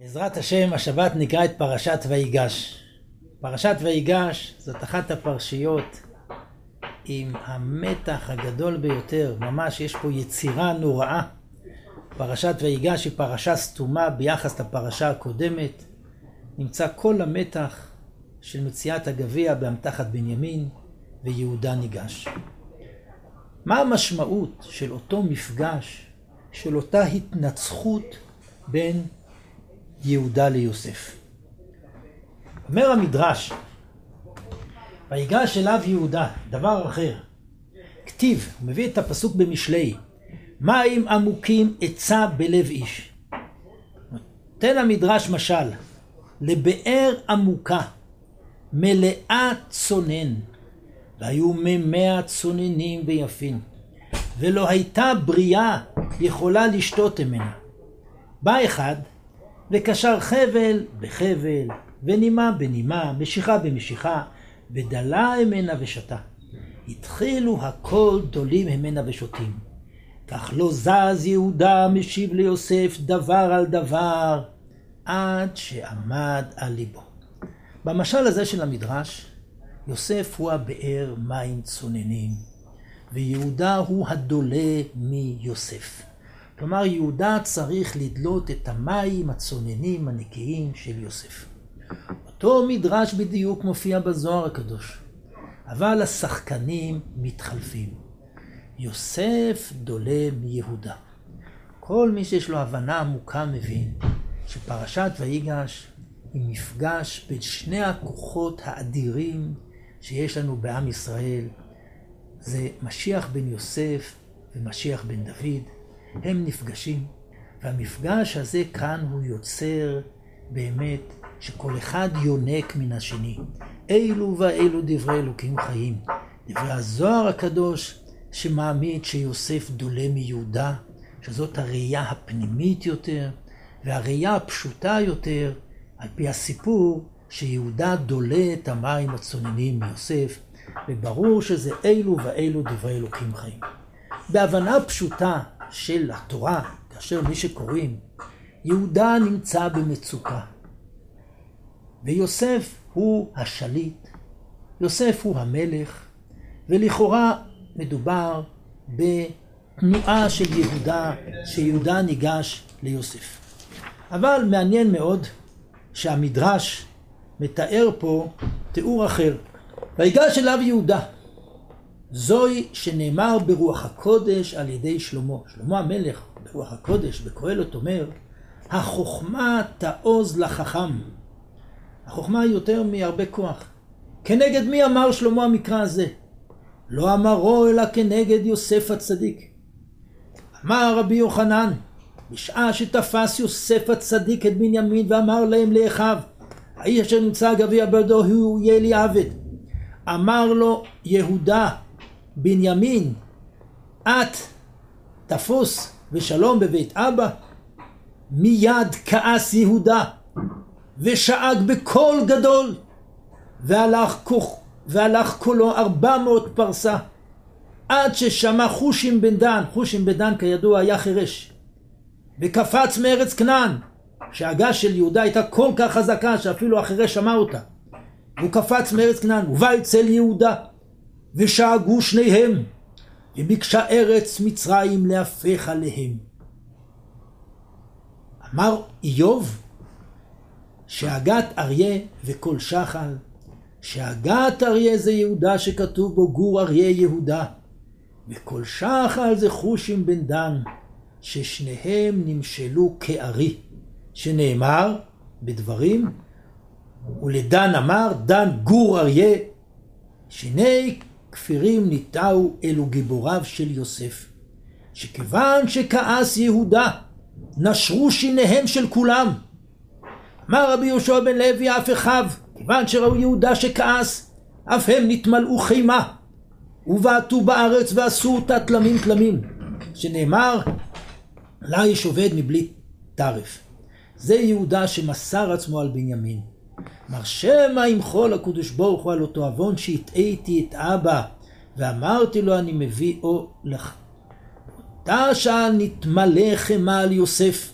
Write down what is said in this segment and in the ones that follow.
בעזרת השם, השבת נקרא את פרשת ויגש. פרשת ויגש זאת אחת הפרשיות עם המתח הגדול ביותר, ממש יש פה יצירה נוראה. פרשת ויגש היא פרשה סתומה ביחס לפרשה הקודמת. נמצא כל המתח של מציאת הגביע באמתחת בנימין ויהודה ניגש. מה המשמעות של אותו מפגש, של אותה התנצחות בין יהודה ליוסף? אומר המדרש, ויגש אליו יהודה, דבר אחר. כתיב, הוא מביא את הפסוק במשלי, מים עמוקים עצה בלב איש. נותן המדרש משל, לבאר עמוקה, מלאה צונן, והיו ממאה צוננים ויפים, ולא הייתה בריאה יכולה לשתות ממנה. בא אחד, וקשר חבל בחבל, ונימה בנימה, משיכה במשיכה, ודלה ממנה ושתה. התחילו הכל דולים ממנה ושותים. כך לא זז יהודה משיב ליוסף דבר על דבר, עד שעמד על ליבו. במשל הזה של המדרש, יוסף הוא הבאר מים צוננים, ויהודה הוא הדולה מיוסף. כלומר, יהודה צריך לדלות את המים הצוננים הנקיים של יוסף. אותו מדרש בדיוק מופיע בזוהר הקדוש, אבל השחקנים מתחלפים. יוסף דולה מיהודה. כל מי שיש לו הבנה עמוקה מבין שפרשת ויגש היא מפגש בין שני הכוחות האדירים שיש לנו בעם ישראל. זה משיח בן יוסף ומשיח בן דוד. הם נפגשים, והמפגש הזה כאן הוא יוצר באמת שכל אחד יונק מן השני. אילו ואילו דברי אלוקים חיים. דברי הזוהר הקדוש שמעמיד שיוסף דולה מיהודה, שזאת הראייה הפנימית יותר, והראייה הפשוטה יותר, על פי הסיפור, שיהודה דולה את המים הצוננים מיוסף, וברור שזה אילו ואילו דברי אלוקים חיים. בהבנה פשוטה של התורה, כאשר מי שקוראים, יהודה נמצא במצוקה. ויוסף הוא השליט, יוסף הוא המלך, ולכאורה מדובר בתנועה של יהודה, שיהודה ניגש ליוסף. אבל מעניין מאוד שהמדרש מתאר פה תיאור אחר. ויגש אליו יהודה. זוהי שנאמר ברוח הקודש על ידי שלמה. שלמה המלך ברוח הקודש בקהלת אומר, החוכמה תעוז לחכם. החוכמה היא יותר מהרבה כוח. כנגד מי אמר שלמה המקרא הזה? לא אמרו אלא כנגד יוסף הצדיק. אמר רבי יוחנן, בשעה שתפס יוסף הצדיק את בנימין ואמר להם לאחיו, האיש אשר נמצא גביע בידו הוא יהיה לי עבד. אמר לו יהודה, בנימין, את תפוס ושלום בבית אבא. מיד כעס יהודה ושאג בקול גדול והלך, כוח, והלך קולו ארבע מאות פרסה עד ששמע חושים בן דן, חושים בן דן כידוע היה חירש וקפץ מארץ כנען שהגה של יהודה הייתה כל כך חזקה שאפילו החירש שמע אותה והוא קפץ מארץ כנען ובא אצל יהודה ושאגו שניהם וביקשה ארץ מצרים להפך עליהם. אמר איוב שהגת אריה וכל שחל, שהגת אריה זה יהודה שכתוב בו גור אריה יהודה, וכל שחל זה חושים בן דן, ששניהם נמשלו כארי, שנאמר בדברים, ולדן אמר, דן גור אריה, שני כפירים ניטעו אלו גיבוריו של יוסף, שכיוון שכעס יהודה, נשרו שיניהם של כולם. אמר רבי יהושע בן לוי אף אחיו, כיוון שראו יהודה שכעס, אף הם נתמלאו חימה, ובעטו בארץ ועשו אותה תלמים תלמים, שנאמר, לה איש עובד מבלי טרף. זה יהודה שמסר עצמו על בנימין. אמר שמא ימחול הקדוש ברוך הוא על אותו עוון שהטעיתי את אבא, ואמרתי לו אני מביא או לך. באותה שעה נתמלא חמה על יוסף.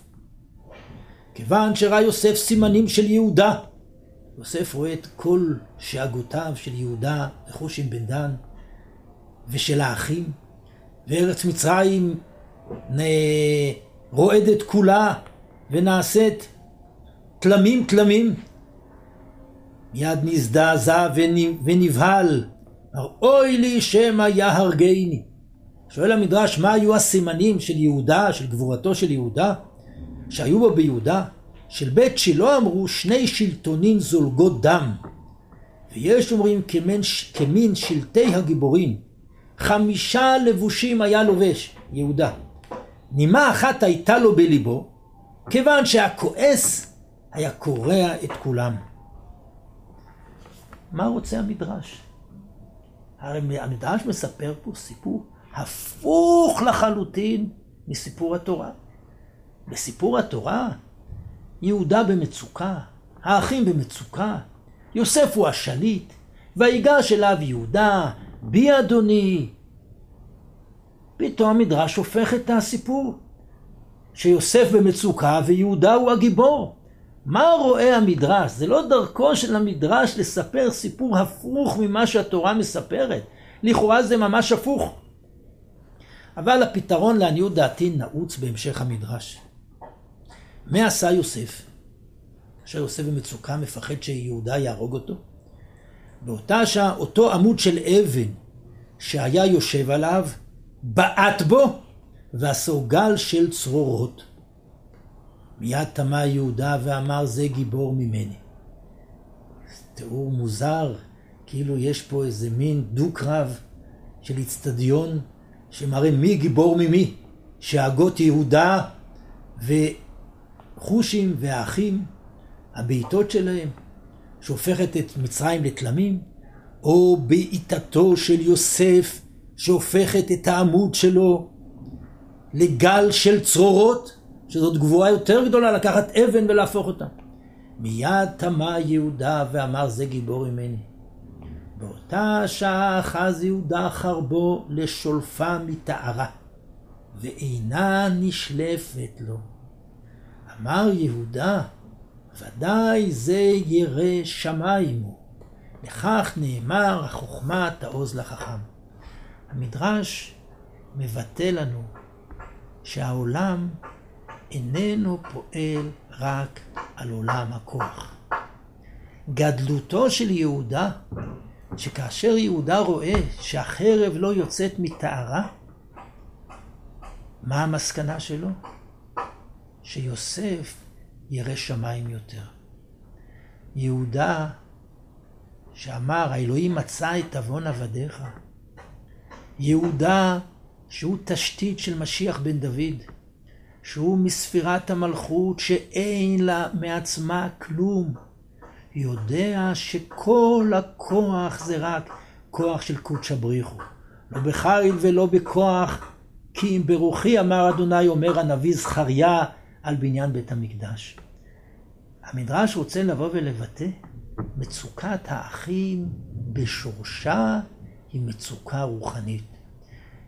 כיוון שראה יוסף סימנים של יהודה. יוסף רואה את כל שאגותיו של יהודה וחושים בן דן ושל האחים, וארץ מצרים רועדת כולה ונעשית תלמים תלמים. מיד נזדעזע ונבהל, אוי לי שמא יהרגני. שואל המדרש, מה היו הסימנים של יהודה, של גבורתו של יהודה, שהיו בו ביהודה? של בית שילה אמרו שני שלטונים זולגות דם, ויש אומרים כמין, כמין שלטי הגיבורים. חמישה לבושים היה לובש, יהודה. נימה אחת הייתה לו בליבו, כיוון שהכועס היה קורע את כולם. מה רוצה המדרש? הרי המדרש מספר פה סיפור הפוך לחלוטין מסיפור התורה. בסיפור התורה, יהודה במצוקה, האחים במצוקה, יוסף הוא השליט, ויגש אליו יהודה, בי אדוני. פתאום המדרש הופך את הסיפור, שיוסף במצוקה ויהודה הוא הגיבור. מה רואה המדרש? זה לא דרכו של המדרש לספר סיפור הפוך ממה שהתורה מספרת. לכאורה זה ממש הפוך. אבל הפתרון לעניות דעתי נעוץ בהמשך המדרש. מה עשה יוסף? כאשר יוסף במצוקה מפחד שיהודה יהרוג אותו? באותה שעה אותו עמוד של אבן שהיה יושב עליו, בעט בו ועשו גל של צרורות. מיד תמה יהודה ואמר זה גיבור ממני. תיאור מוזר, כאילו יש פה איזה מין דו-קרב של אצטדיון שמראה מי גיבור ממי, שהגות יהודה וחושים והאחים, הבעיטות שלהם, שהופכת את מצרים לתלמים, או בעיטתו של יוסף שהופכת את העמוד שלו לגל של צרורות, שזאת גבוהה יותר גדולה לקחת אבן ולהפוך אותה. מיד תמה יהודה ואמר זה גיבור ממני. באותה שעה אחז יהודה חרבו לשולפה מטהרה, ואינה נשלפת לו. אמר יהודה, ודאי זה ירא שמיים הוא. לכך נאמר החוכמה תעוז לחכם. המדרש מבטא לנו שהעולם איננו פועל רק על עולם הכוח. גדלותו של יהודה, שכאשר יהודה רואה שהחרב לא יוצאת מטהרה, מה המסקנה שלו? שיוסף ירא שמיים יותר. יהודה, שאמר, האלוהים מצא את עוון עבדיך. יהודה, שהוא תשתית של משיח בן דוד. שהוא מספירת המלכות שאין לה מעצמה כלום. יודע שכל הכוח זה רק כוח של קודשא בריחו. לא בחיל ולא בכוח, כי אם ברוחי אמר אדוני, אומר הנביא זכריה על בניין בית המקדש. המדרש רוצה לבוא ולבטא מצוקת האחים בשורשה היא מצוקה רוחנית.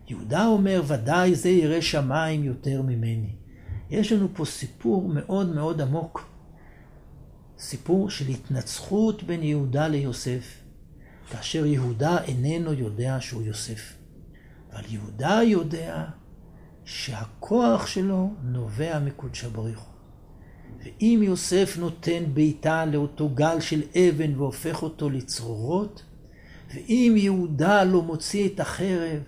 יהודה אומר, ודאי זה ירא שמיים יותר ממני. יש לנו פה סיפור מאוד מאוד עמוק. סיפור של התנצחות בין יהודה ליוסף, כאשר יהודה איננו יודע שהוא יוסף. אבל יהודה יודע שהכוח שלו נובע מקודשא בריך ואם יוסף נותן בעיטה לאותו גל של אבן והופך אותו לצרורות, ואם יהודה לא מוציא את החרב,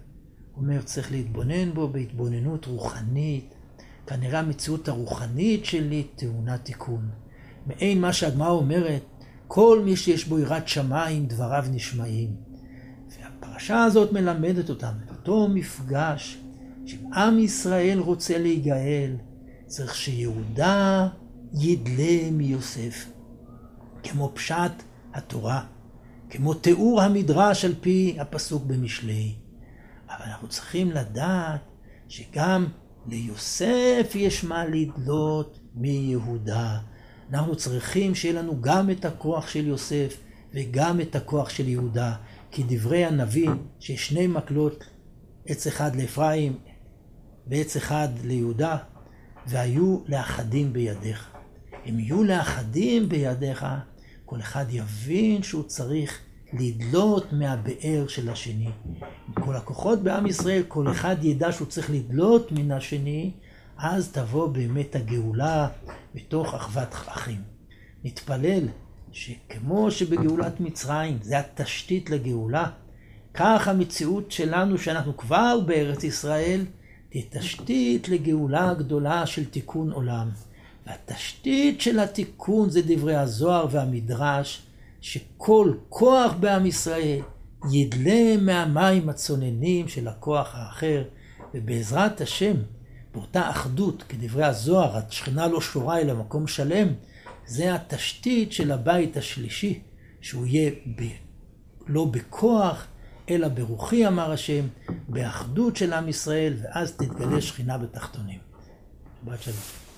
הוא אומר צריך להתבונן בו בהתבוננות רוחנית, כנראה המציאות הרוחנית שלי טעונה תיקון. מעין מה שהגמרא אומרת, כל מי שיש בו יראת שמיים, דבריו נשמעים. והפרשה הזאת מלמדת אותם, אותו מפגש, שאם עם ישראל רוצה להיגאל, צריך שיהודה ידלה מיוסף. כמו פשט התורה, כמו תיאור המדרש על פי הפסוק במשלי. אבל אנחנו צריכים לדעת שגם ליוסף יש מה לדלות מיהודה. אנחנו צריכים שיהיה לנו גם את הכוח של יוסף וגם את הכוח של יהודה. כי דברי הנביא, שיש שני מקלות, עץ אחד לאפרים ועץ אחד ליהודה, והיו לאחדים בידיך. הם יהיו לאחדים בידיך, כל אחד יבין שהוא צריך לדלות מהבאר של השני. כל הכוחות בעם ישראל, כל אחד ידע שהוא צריך לדלות מן השני, אז תבוא באמת הגאולה בתוך אחוות אחים. נתפלל שכמו שבגאולת מצרים זה התשתית לגאולה, כך המציאות שלנו שאנחנו כבר בארץ ישראל תהיה תשתית לגאולה גדולה של תיקון עולם. והתשתית של התיקון זה דברי הזוהר והמדרש, שכל כוח בעם ישראל ידלה מהמים הצוננים של הכוח האחר, ובעזרת השם, באותה אחדות, כדברי הזוהר, השכינה לא שורה אלא מקום שלם, זה התשתית של הבית השלישי, שהוא יהיה ב... לא בכוח, אלא ברוחי, אמר השם, באחדות של עם ישראל, ואז תתגלה שכינה בתחתונים. שבת שלום.